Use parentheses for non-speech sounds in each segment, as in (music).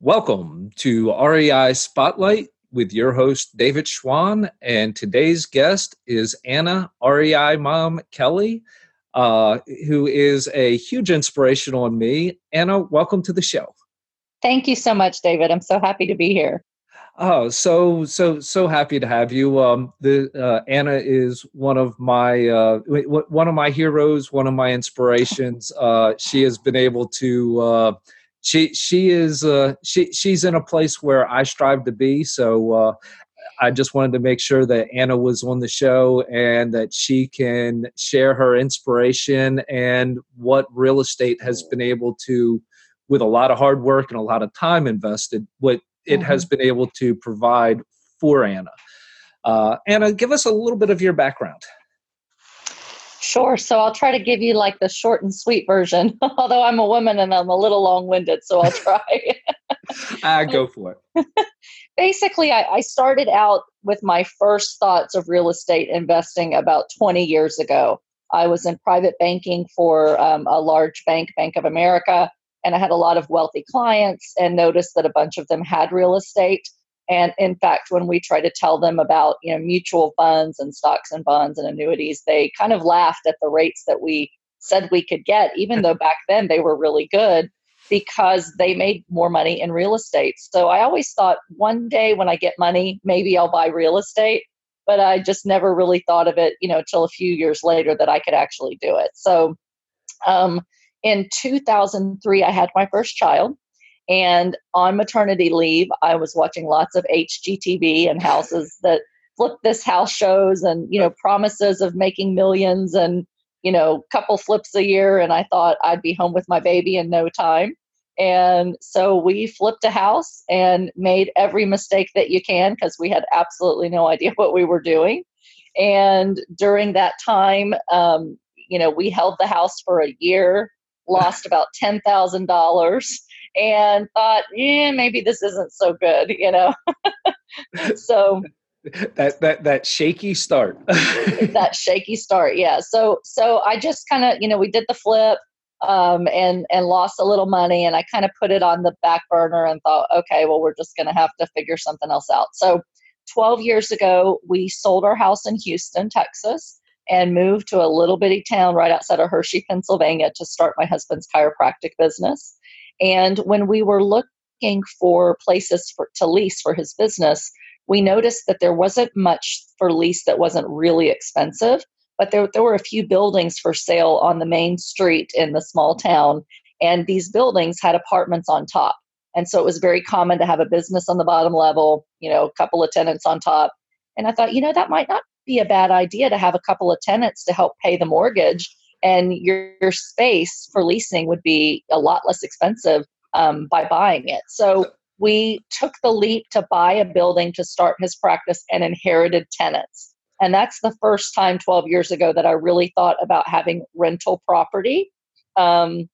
Welcome to REI Spotlight with your host, David Schwan. And today's guest is Anna REI mom Kelly, uh, who is a huge inspiration on me. Anna, welcome to the show. Thank you so much, David. I'm so happy to be here. Oh, so so so happy to have you. Um, the uh, Anna is one of my uh, one of my heroes, one of my inspirations. Uh, she has been able to uh, she she is uh, she she's in a place where I strive to be. So uh, I just wanted to make sure that Anna was on the show and that she can share her inspiration and what real estate has been able to, with a lot of hard work and a lot of time invested, what it mm-hmm. has been able to provide for Anna. Uh, Anna, give us a little bit of your background. Sure. So I'll try to give you like the short and sweet version, (laughs) although I'm a woman and I'm a little long winded, so I'll try. uh, (laughs) go for it. Basically, I, I, started out with my first thoughts of real estate investing about 20 years ago. I was in private banking for um, a large bank, Bank of America, and I had a lot of wealthy clients and noticed that a bunch of them had real estate. And in fact, when we try to tell them about you know mutual funds and stocks and bonds and annuities, they kind of laughed at the rates that we said we could get, even though back then they were really good because they made more money in real estate. So I always thought one day when I get money, maybe I'll buy real estate. But I just never really thought of it, you know, till a few years later that I could actually do it. So um, in 2003, I had my first child. And on maternity leave, I was watching lots of HGTV and houses that flip this house shows and, you know, promises of making millions and, you know, couple flips a year. And I thought I'd be home with my baby in no time. And so we flipped a house and made every mistake that you can because we had absolutely no idea (laughs) what we were doing. And during that time, um, you know, we held the house for a year, lost about $10,000 and thought, yeah, maybe this isn't so good, you know. (laughs) so (laughs) that that that shaky start. (laughs) that shaky start, yeah. So so I just kind of, you know, we did the flip um, and and lost a little money, and I kind of put it on the back burner and thought, okay, well, we're just going to have to figure something else out. So. 12 years ago, we sold our house in Houston, Texas, and moved to a little bitty town right outside of Hershey, Pennsylvania to start my husband's chiropractic business. And when we were looking for places for, to lease for his business, we noticed that there wasn't much for lease that wasn't really expensive, but there, there were a few buildings for sale on the main street in the small town. And these buildings had apartments on top. And so it was very common to have a business on the bottom level, you know, a couple of tenants on top. And I thought, you know, that might not be a bad idea to have a couple of tenants to help pay the mortgage and your, your space for leasing would be a lot less expensive um, by buying it. So we took the leap to buy a building to start his practice and inherited tenants. And that's the first time 12 years ago that I really thought about having rental property. Um,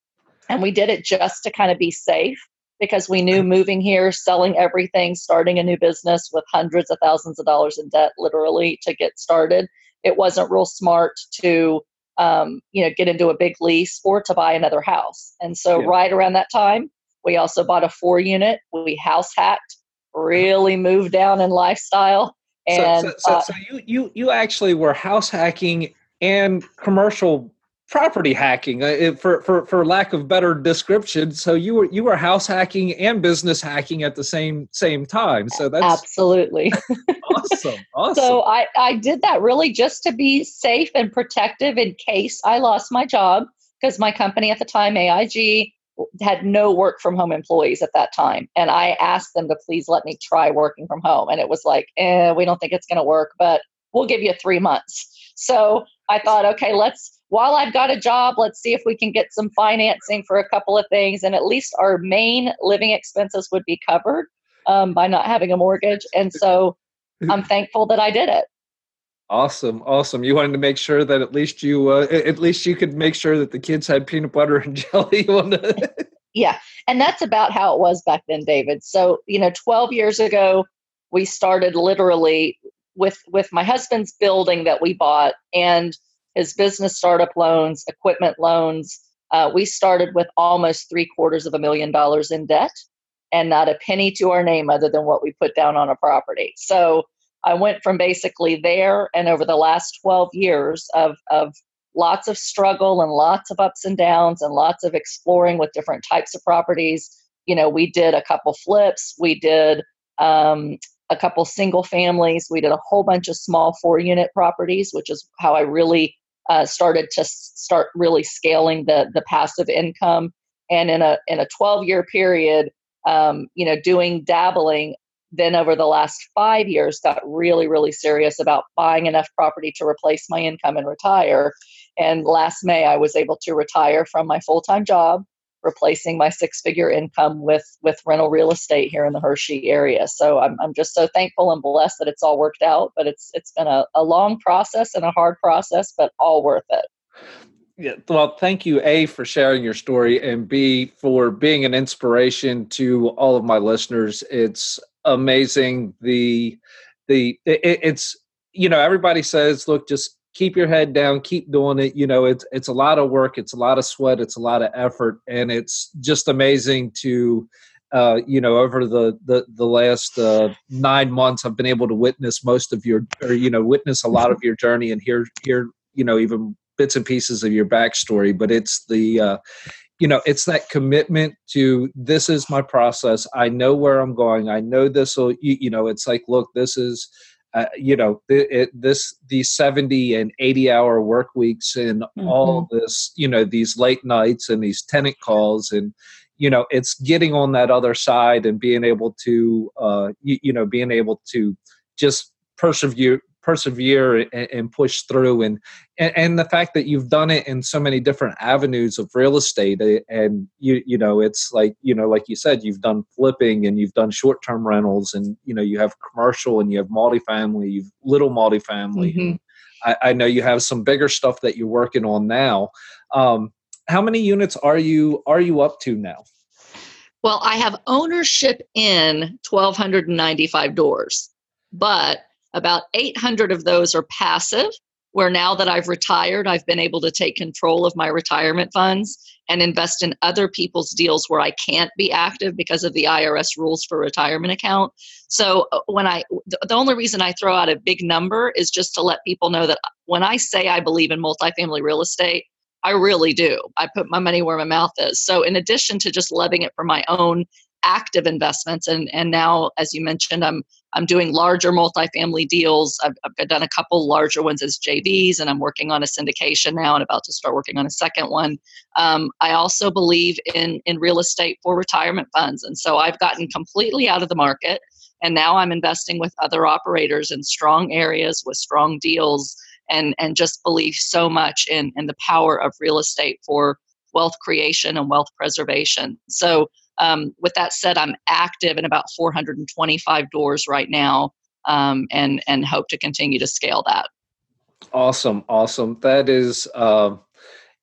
and we did it just to kind of be safe because we knew moving here, selling everything, starting a new business with hundreds of thousands of dollars in debt, literally, to get started, it wasn't real smart to um, you know, get into a big lease or to buy another house. And so, yeah. right around that time, we also bought a four unit. We house hacked, really moved down in lifestyle. And so, so, so, uh, so you you you actually were house hacking and commercial property hacking uh, for, for for lack of better description so you were you were house hacking and business hacking at the same same time so that's absolutely. Awesome (laughs) awesome. So i i did that really just to be safe and protective in case i lost my job because my company at the time aig had no work from home employees at that time and i asked them to please let me try working from home and it was like eh, we don't think it's going to work but we'll give you three months. So i thought okay let's while I've got a job, let's see if we can get some financing for a couple of things. And at least our main living expenses would be covered um, by not having a mortgage. And so (laughs) I'm thankful that I did it. Awesome, awesome. You wanted to make sure that at least you, uh, at least you could make sure that the kids had peanut butter and (laughs) jelly. (laughs) yeah, and that's about how it was back then, David. So you know, 12 years ago, we started literally with with my husband's building that we bought, and his business startup loans, equipment loans. Uh, we started with almost three quarters of a million dollars in debt. and not a penny to our name other than what we put down on a property. So I went from basically there and over the last 12 years of, of lots of struggle and lots of ups and downs and lots of exploring with different types of properties. You know, we did a couple flips, we did um, a couple single families, we did a whole bunch of small four unit properties, which is how I really uh, started to start really scaling the the passive income. And in a in a 12 year period, um, you know, doing dabbling, then over the last five years, got really really serious about buying enough property to replace my income and retire. And last May, I was able to retire from my full time job, replacing my six figure income with with rental real estate here in the Hershey area. So I'm I'm just so thankful and blessed that it's all worked out. But it's it's been a, a long process and a hard process, but all worth it. Yeah, well, thank you, A, for sharing your story, and B, for being an inspiration to all of my listeners. It's amazing. The, the, it, it's, you know, everybody says, look, just keep your head down keep doing it you know it's it's a lot of work it's a lot of sweat it's a lot of effort and it's just amazing to uh, you know over the the, the last uh, nine months i've been able to witness most of your or you know witness a lot of your journey and hear hear you know even bits and pieces of your backstory but it's the uh, you know it's that commitment to this is my process. I know where i'm going. I know this will you, you know it's like look this is uh, you know it, it, this these 70 and 80 hour work weeks and mm-hmm. all this you know these late nights and these tenant calls and you know it's getting on that other side and being able to uh, you, you know being able to just persevere persevere and, and push through. And, and, and the fact that you've done it in so many different avenues of real estate eh, and you you know it's like you know like you said you've done flipping and you've done short-term rentals and you know you have commercial and you have multifamily you've little multifamily mm-hmm. I, I, know you have some bigger stuff that you're working on now. Um, how many units are you are you up to now? Well i have ownership in 1295 doors but about 800 of those are passive, where now that I've retired, I've been able to take control of my retirement funds and invest in other people's deals where I can't be active because of the IRS rules for retirement account. So uh, when I the only reason I throw out a big number is just to let people know that when I say I believe in multifamily real estate, I really do. I put my money where my mouth is. So in addition to just loving it for my own active investments. And and now as you mentioned i'm i'm doing larger multifamily deals. I've, I've, done a couple larger ones as jvs and i'm working on a syndication now and about to start working on a second one. Um, i also believe in in real estate for retirement funds. And so i've gotten completely out of the market and now i'm investing with other operators in strong areas with strong deals and and just believe so much in in the power of real estate for wealth creation and wealth preservation. So um, with that said, I'm active in about 425 doors right now, um, and and hope to continue to scale that. Awesome, awesome. That is, uh,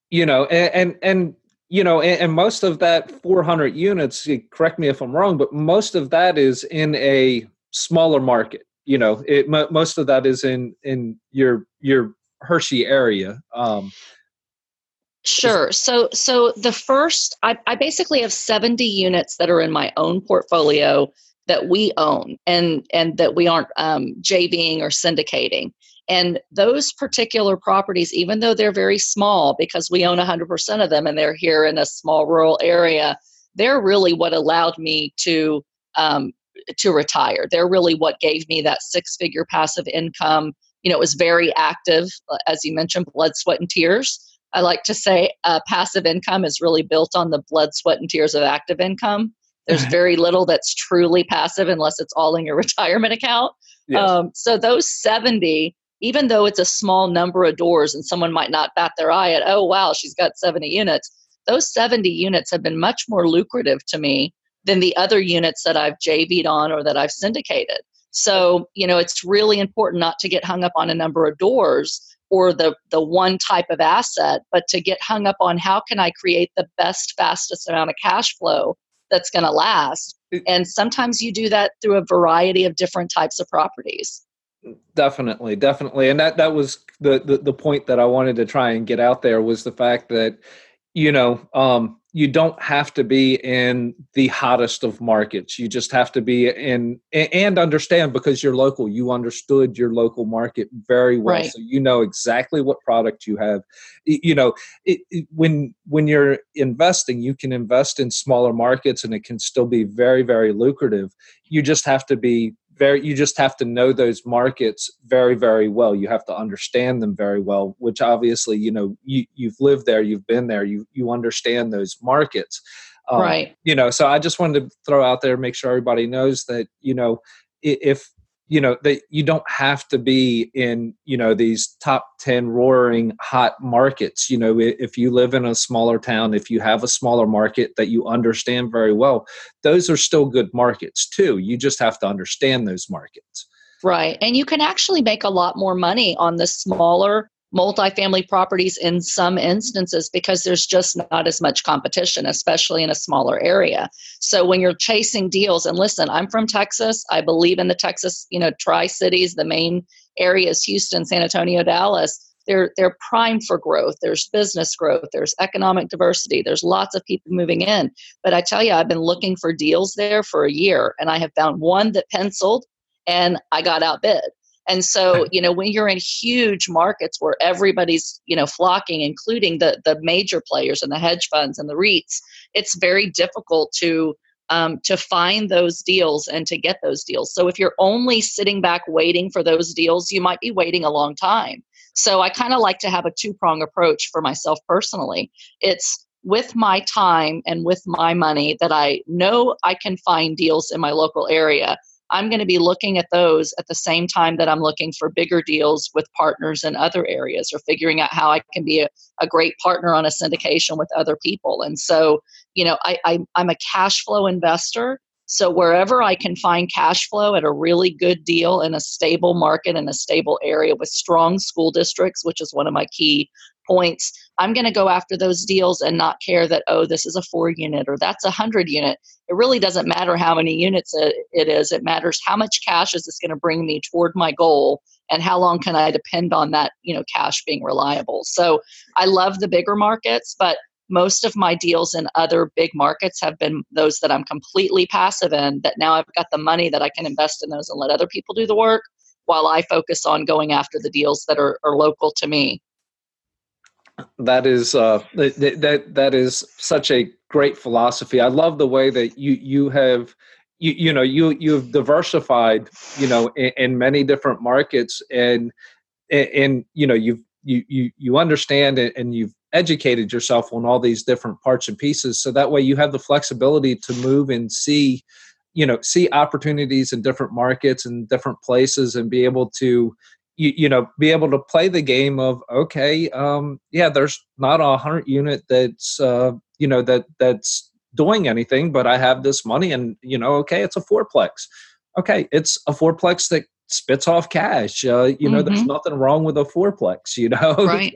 you know, and and, and you know, and, most of that 400 units. Correct me if I'm wrong, but most of that is in a smaller market. You know, it most of that is in in your your Hershey area. Um, Sure. So so the first I, I basically have 70 units that are in my own portfolio that we own and and that we aren't um, JVing or syndicating. And those particular properties, even though they're very small because we own 100% of them and they're here in a small rural area, they're really what allowed me to um, to retire. They're really what gave me that six figure passive income. You know, it was very active, uh, as you mentioned, blood, sweat, and tears I like to say uh, passive income is really built on the blood, sweat, and tears of active income. There's (laughs) very little that's truly passive unless it's all in your (laughs) retirement account. Yes. Um, so those 70, even though it's a small number of doors and someone might not bat their eye at, oh, wow, she's got 70 units, those 70 units have been much more lucrative to me than the other units that I've JV'd on or that I've syndicated. So, you know, it's really important not to get hung up on a number of doors or the the one type of asset but to get hung up on how can i create the best fastest amount of cash flow that's going to last and sometimes you do that through a variety of different types of properties. Definitely definitely. And that that was the, the the point that i wanted to try and get out there was the fact that you know um you don't have to be in the hottest of markets. You just have to be in and understand because you're local. You understood your local market very well, right. so you know exactly what product you have. You know, it, it, when when you're investing, you can invest in smaller markets, and it can still be very very lucrative. You just have to be very you just have to know those markets very very well. You have to understand them very well which obviously you know you, you've lived there you've been there you you understand those markets. Um, right. you know so i just wanted to throw out there make sure everybody knows that you know if you know that you don't have to be in you know these top 10 roaring hot markets. You know if you live in a smaller town if you have a smaller market that you understand very well those are still good markets too. You just have to understand those markets. Right and you can actually make a lot more money on the smaller multifamily properties in some instances because there's just not as much competition, especially in a smaller area. So when you're chasing deals, and listen, I'm from Texas. I believe in the Texas, you know, Tri Cities, the main areas, Houston, San Antonio, Dallas. They're they're prime for growth. There's business growth. There's economic diversity. There's lots of people moving in. But I tell you, I've been looking for deals there for a year, and I have found one that penciled, and I got outbid. And so, you know, when you're in huge markets where everybody's, you know, flocking, including the the major players and the hedge funds and the REITs, it's very difficult to um, to find those deals and to get those deals. So if you're only sitting back waiting for those deals, you might be waiting a long time. So I kind of like to have a two prong approach for myself personally. It's with my time and with my money that I know I can find deals in my local area I'm going to be looking at those at the same time that I'm looking for bigger deals with partners in other areas or figuring out how I can be a, a great partner on a syndication with other people. And so, you know, I, I, I'm a cash flow investor. So wherever I can find cash flow at a really good deal in a stable market in a stable area with strong school districts, which is one of my key points, I'm going to go after those deals and not care that, oh, this is a four unit or that's a 100 unit. It really doesn't matter how many units it is. It matters how much cash is this going to bring me toward my goal and how long can I depend on that, you know, cash being reliable. So I love the bigger markets, but most of my deals in other big markets have been those that I'm completely passive in that now I've got the money that I can invest in those and let other people do the work while I focus on going after the deals that are, are local to me that is uh, that, that is such a great philosophy. I love the way that you you have you you know you you've diversified you know in, in many different markets and and you know you've you you you understand and you've educated yourself on all these different parts and pieces so that way you have the flexibility to move and see you know see opportunities in different markets and different places and be able to you, you know be able to play the game of okay um yeah there's not a hundred unit that's uh you know that that's doing anything but i have this money and you know okay it's a fourplex. Okay it's a fourplex that spits off cash uh, you know mm-hmm. there's nothing wrong with a fourplex (laughs) you know? Right.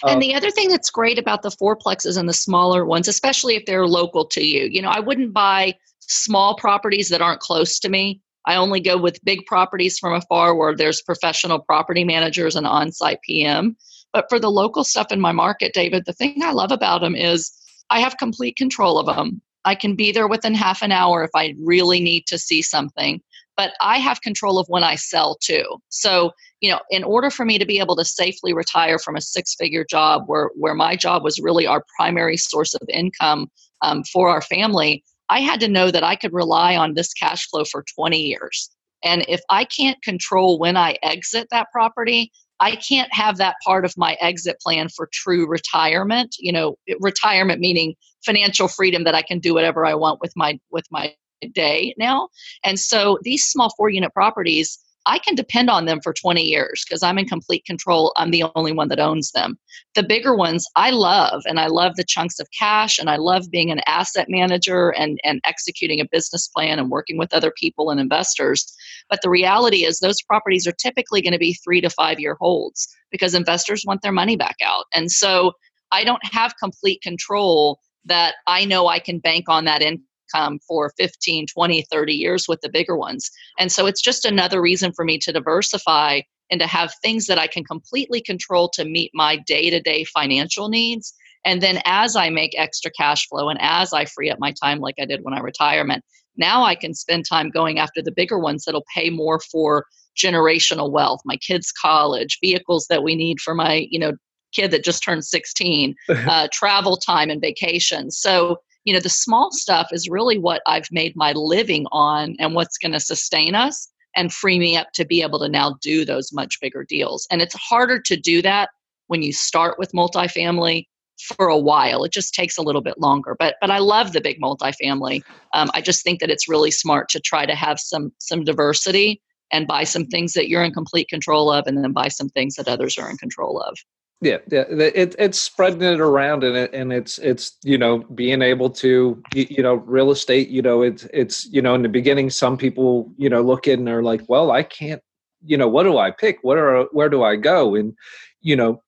So, and the other thing that's great about the fourplexes and the smaller ones especially if they're local to you you know i wouldn't buy small properties that aren't close to me I only go with big properties from afar where there's professional property managers and on site PM. But for the local stuff in my market, David, the thing I love about them is I have complete control of them. I can be there within half an hour if I really need to see something. But I have control of when I sell too. So, you know, in order for me to be able to safely retire from a six figure job where, where my job was really our primary source of income um, for our family, I had to know that I could rely on this cash flow for 20 years. And if I can't control when I exit that property, I can't have that part of my exit plan for true retirement. You know, retirement meaning financial freedom that I can do whatever I want with my with my day now. And so these small four unit properties I can depend on them for 20 years because I'm in complete control. I'm the only one that owns them. The bigger ones I love, and I love the chunks of cash, and I love being an asset manager and, and executing a business plan and working with other people and investors. But the reality is, those properties are typically going to be three to five year holds because investors want their money back out. And so I don't have complete control that I know I can bank on that income income for 15, 20, 30 years with the bigger ones. And so it's just another reason for me to diversify and to have things that I can completely control to meet my day to day financial needs And then as I make extra cash flow and as I free up my time like I did when I retirement, now I can spend time going after the bigger ones that'll pay more for generational wealth, my kids' college, vehicles that we need for my, you know, kid that just turned 16, (laughs) uh, travel time and vacation. So, you know, the small stuff is really what I've made my living on and what's going to sustain us and free me up to be able to now do those much bigger deals. And it's harder to do that when you start with multifamily for a while. It just takes a little bit longer. But but I love the big multifamily. Um, I just think that it's really smart to try to have some some diversity and buy some things that you're in complete control of, and then buy some things that others are in control of. Yeah, yeah, it, it's spreading it around, and it, and it's it's you know being able to you, know real estate. You know, it's it's you know in the beginning, some people you know look in and are like, well, I can't. You know, what do I pick? What are where do I go? And you know,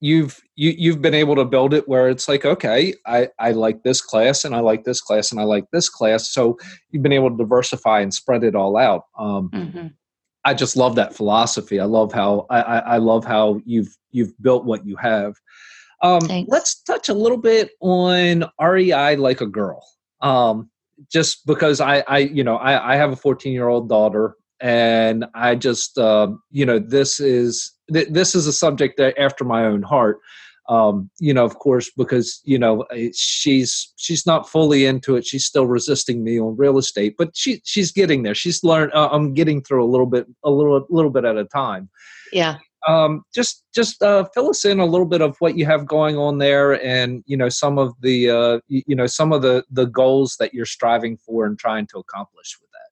you've you, you've been able to build it where it's like okay I, I like this class and i like this class and i like this class so you've been able to diversify and spread it all out um, mm-hmm. I just love that philosophy. I love how I, I love how you've you've built what you have. Um, let's touch a little bit on rei like a girl. Um, just because i i you know i, I have a 14 year old daughter and I just uh, you know this is th- this is a subject that after my own heart. Um, you know, of course, because you know she's she's not fully into it. She's still resisting me on real estate, but she she's getting there. She's learned. Uh, I'm getting through a little bit, a little little bit at a time. Yeah. Um, just just uh, fill us in a little bit of what you have going on there, and you know some of the uh, you, you know some of the the goals that you're striving for and trying to accomplish with that.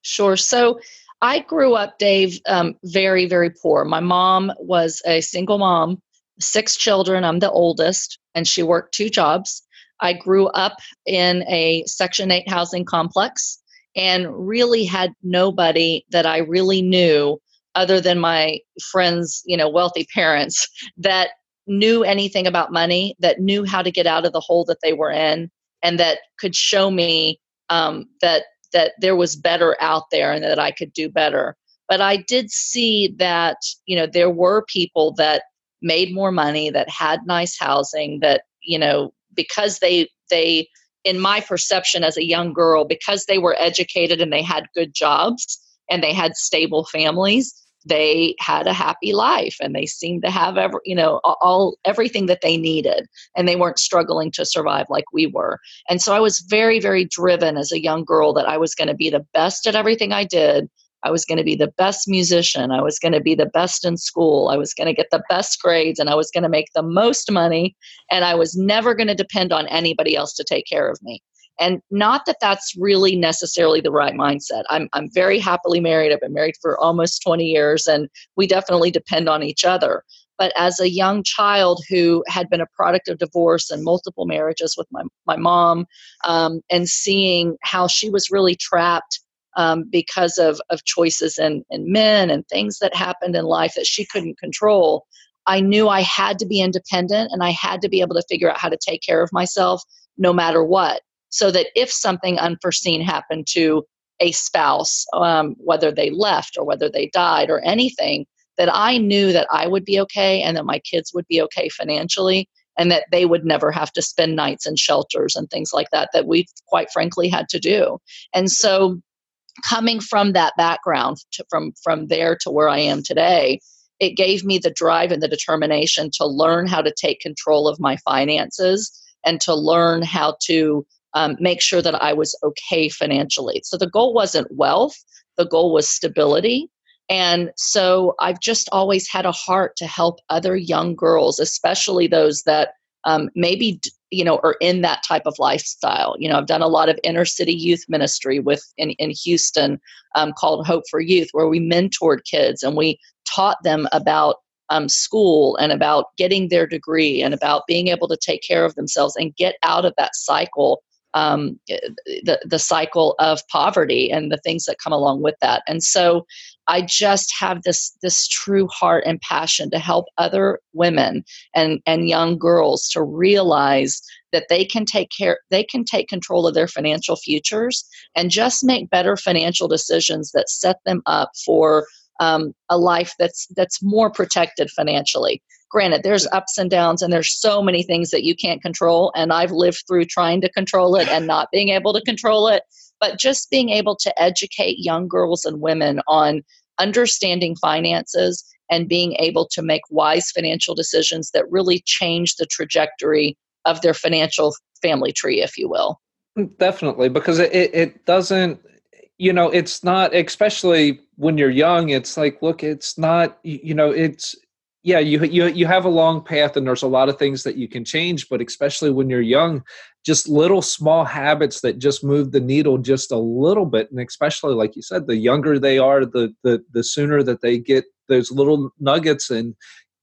Sure. So I grew up, Dave, um, very, very poor. My mom was a single mom, six children. I'm the oldest, and she worked two jobs. I grew up in a Section 8 housing complex and really had nobody that I really knew other than my friends, you know, wealthy parents (laughs) that knew anything about money, that knew how to get out of the hole that they were in, and that could show me um, that that there was better out there and that I could do better. But I did see that, you know, there were people that made more money, that had nice housing, that, you know, because they they in my perception as a young girl, because they were educated and they had good jobs and they had stable families, they had a happy life and they seemed to have every, you know all everything that they needed and they weren't struggling to survive like we were. And so i was very very driven as a young girl that i was going to be the best at everything i did i was going to be the best musician i was going to be the best in school i was going to get the best grades and i was going to make the most money and i was never going to depend on anybody else to take care of me and not that that's really necessarily the right mindset. I'm, I'm very happily married. I've been married for almost 20 years, and we definitely depend on each other. But as a young child who had been a product of divorce and multiple marriages with my, my mom, um, and seeing how she was really trapped um, because of, of choices in, in men and things that happened in life that she couldn't control, I knew I had to be independent and I had to be able to figure out how to take care of myself no matter what so that if something unforeseen happened to a spouse, um, whether they left or whether they died or anything, that I knew that I would be okay and that my kids would be okay financially and that they would never have to spend nights in shelters and things like that that we quite frankly had to do. And so coming from that background to, from from there to where I am today, it gave me the drive and the determination to learn how to take control of my finances and to learn how to um, make sure that I was okay financially. So the goal wasn't wealth, the goal was stability. And so I've just always had a heart to help other young girls, especially those that um, maybe you know are in that type of lifestyle. You know, I've done a lot of inner city youth ministry with in, in Houston um, called Hope for Youth, where we mentored kids and we taught them about um, school and about getting their degree and about being able to take care of themselves and get out of that cycle um, the the cycle of poverty and the things that come along with that. And so, I just have this this true heart and passion to help other women and and young girls to realize that they can take care they can take control of their financial futures and just make better financial decisions that set them up for um, a life that's that's more protected financially granted there's ups and downs and there's so many things that you can't control and i've lived through trying to control it and not being able to control it but just being able to educate young girls and women on understanding finances and being able to make wise financial decisions that really change the trajectory of their financial family tree if you will. Mm, definitely because it, it doesn't you know it's not especially when you're young it's like look it's not you know it's yeah you you you have a long path and there's a lot of things that you can change but especially when you're young just little small habits that just move the needle just a little bit. And especially like you said the younger they are the the the sooner that they get those little nuggets and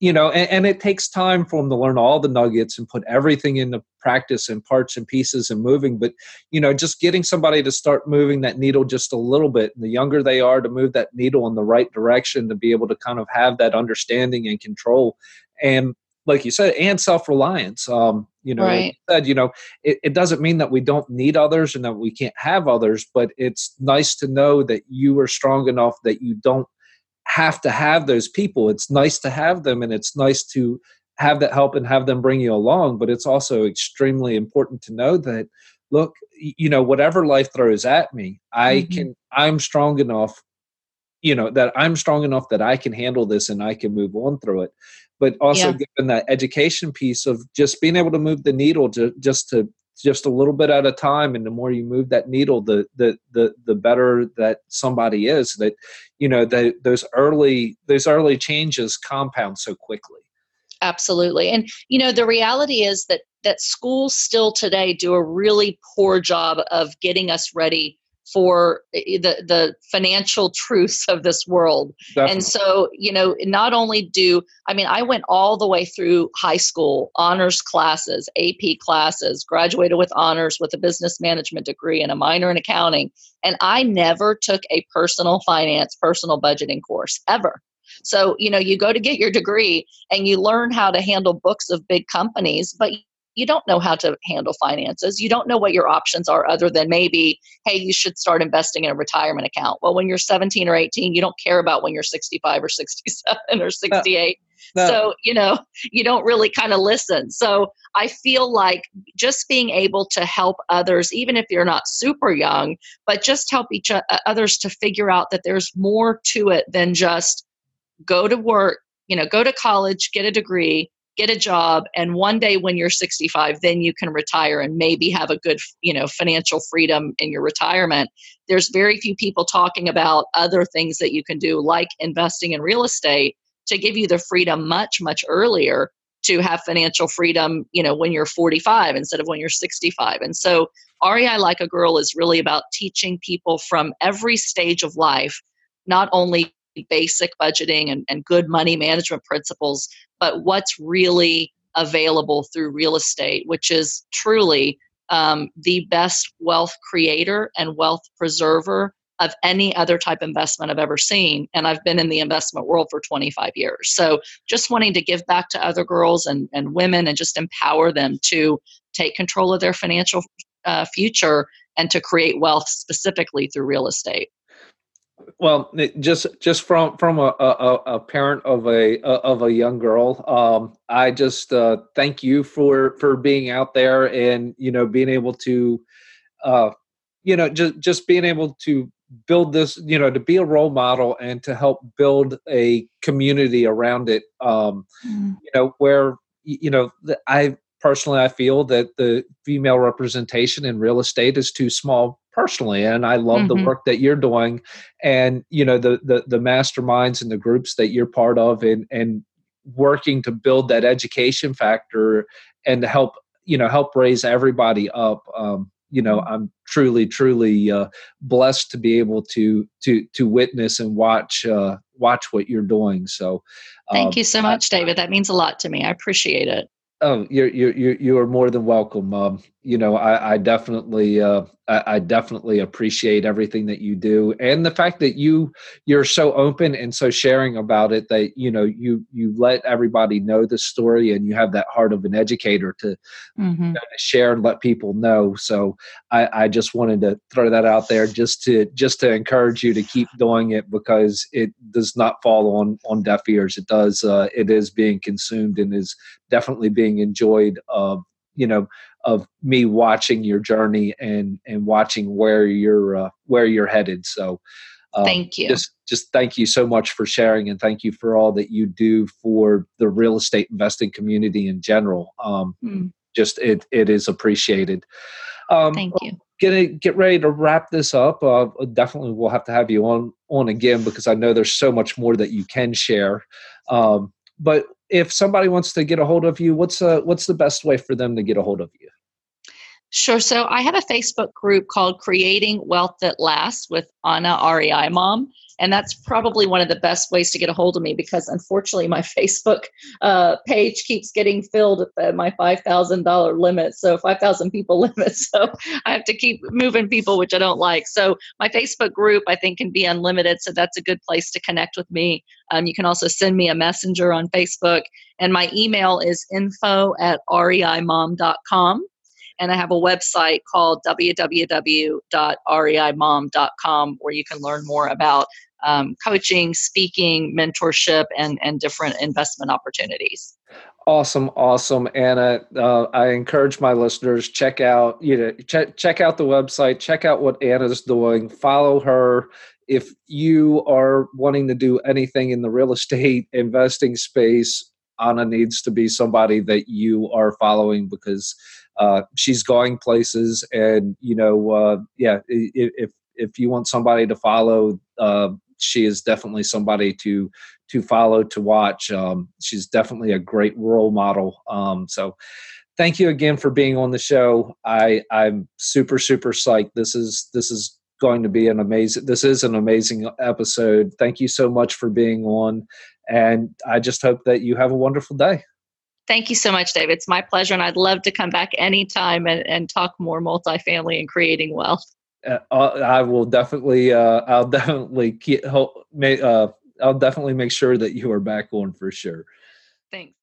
you know and, and, it takes time for them to learn all the nuggets and put everything into practice and parts and pieces and moving but you know just getting somebody to start moving that needle just a little bit and the younger they are to move that needle in the right direction to be able to kind of have that understanding and control and like you said and self-reliance um you know right. like said you know it, it doesn't mean that we don't need others and that we can't have others but it's nice to know that you are strong enough that you don't have to have those people. It's nice to have them and it's nice to have that help and have them bring you along. But it's also extremely important to know that, look, you know, whatever life throws at me, I mm-hmm. can, I'm strong enough, you know, that I'm strong enough that I can handle this and I can move on through it. But also yeah. given that education piece of just being able to move the needle to just to just a little bit at a time and the more you move that needle the the the, the better that somebody is that you know that those early those early changes compound so quickly. Absolutely. And you know the reality is that that schools still today do a really poor job of getting us ready for eh, eh, the the financial truths of this world. Definitely. And so, you know, not only do I mean, I went all the way through high school, honors classes, AP classes, graduated with honors with a business management degree and a minor in accounting, and I never took a personal finance, personal budgeting course ever. So, you know, you go to get your degree and you learn how to handle books of big companies, but you don't know how to handle finances. You don't know what your options are other than maybe, hey, you should start investing in a retirement account. Well, when you're 17 or 18, you don't care about when you're 65 or (laughs) 67 or 68. No. No. So, you know, you don't really kind of listen. So, I feel like just being able to help others, even if you're not super young, but just help each uh, others to figure out that there's more to it than just go to work, you know, go to college, get a degree, get a job and one day when you're 65 then you can retire and maybe have a good you know financial freedom in your retirement. There's very few people talking about other things that you can do like investing in real estate to give you the freedom much much earlier to have financial freedom you know when you're 45 instead of when you're 65 and so REI like a girl is really about teaching people from every stage of life not only basic budgeting and, and good money management principles, but what's really available through real estate, which is truly um, the best wealth creator and wealth preserver of any other type investment I've ever seen. And I've been in the investment world for 25 years. So just wanting to give back to other girls and, and women and just empower them to take control of their financial uh, future and to create wealth specifically through real estate well just just from from a, a, a parent of a of a young girl um, i just uh, thank you for for being out there and you know being able to uh, you know just just being able to build this you know to be a role model and to help build a community around it um, mm. you know where you know i personally i feel that the female representation in real estate is too small personally and i love mm-hmm. the work that you're doing and you know the, the the masterminds and the groups that you're part of and and working to build that education factor and to help you know help raise everybody up um, you know mm-hmm. i'm truly truly uh, blessed to be able to to to witness and watch uh, watch what you're doing so thank um, you so much I, david that means a lot to me i appreciate it Oh, you're you're you are more than welcome. Um, you know, I, I definitely, uh, I, I, definitely appreciate everything that you do, and the fact that you you're so open and so sharing about it. That you know, you you let everybody know the story, and you have that heart of an educator to mm-hmm. you know, share and let people know. So I, I just wanted to throw that out there, just to just to encourage you to keep doing it because it does not fall on on deaf ears. It does. Uh, it is being consumed and is definitely being enjoyed. Uh, you know of me watching your journey and and watching where you're uh, where you're headed. So um, thank you. just just thank you so much for sharing and thank you for all that you do for the real estate investing community in general. Um, mm. just it it is appreciated. Um, thank you. gonna get ready to wrap this up. Uh, definitely we'll have to have you on on again because i know there's so much more that you can share. Um, but if somebody wants to get a hold of you, what's uh, what's the best way for them to get a hold of you? Sure. So I have a Facebook group called Creating Wealth That Lasts with Anna REI Mom. And that's probably one of the best ways to get a hold of me because unfortunately my (laughs) Facebook uh, page keeps getting filled at my $5,000 limit. So 5,000 people (laughs) limit. So I have to keep moving people, which I don't like. So my Facebook group, I think, can be unlimited. So that's a good place to connect with me. Um, you can also send me a messenger on Facebook. And my email is info at reimom.com and I have a website called www.reimom.com where you can learn more about um, coaching, speaking, mentorship, and, and different investment opportunities. Awesome, awesome, Anna. Uh, I encourage my listeners check out you know check check out the website, check out what Anna's doing, follow her. If you are wanting to do anything in the real estate (laughs) investing space, Anna needs to be somebody that you are following because uh, she's going places, and you know, uh, yeah, if if you want somebody to follow, uh, she is definitely somebody to to follow to watch. Um, she's definitely a great role model. Um, so. Thank you again for being on the show. I, I'm super super psyched. This is this is going to be an amazing this is an amazing episode thank you so much for being on and i just hope that you have a wonderful day Thank you so much, David. It's my pleasure, and I'd love to come back anytime and, and talk more multifamily and creating wealth. Uh, I will definitely. Uh, I'll definitely keep. Uh, I'll definitely make sure that you are back on for sure. Thanks.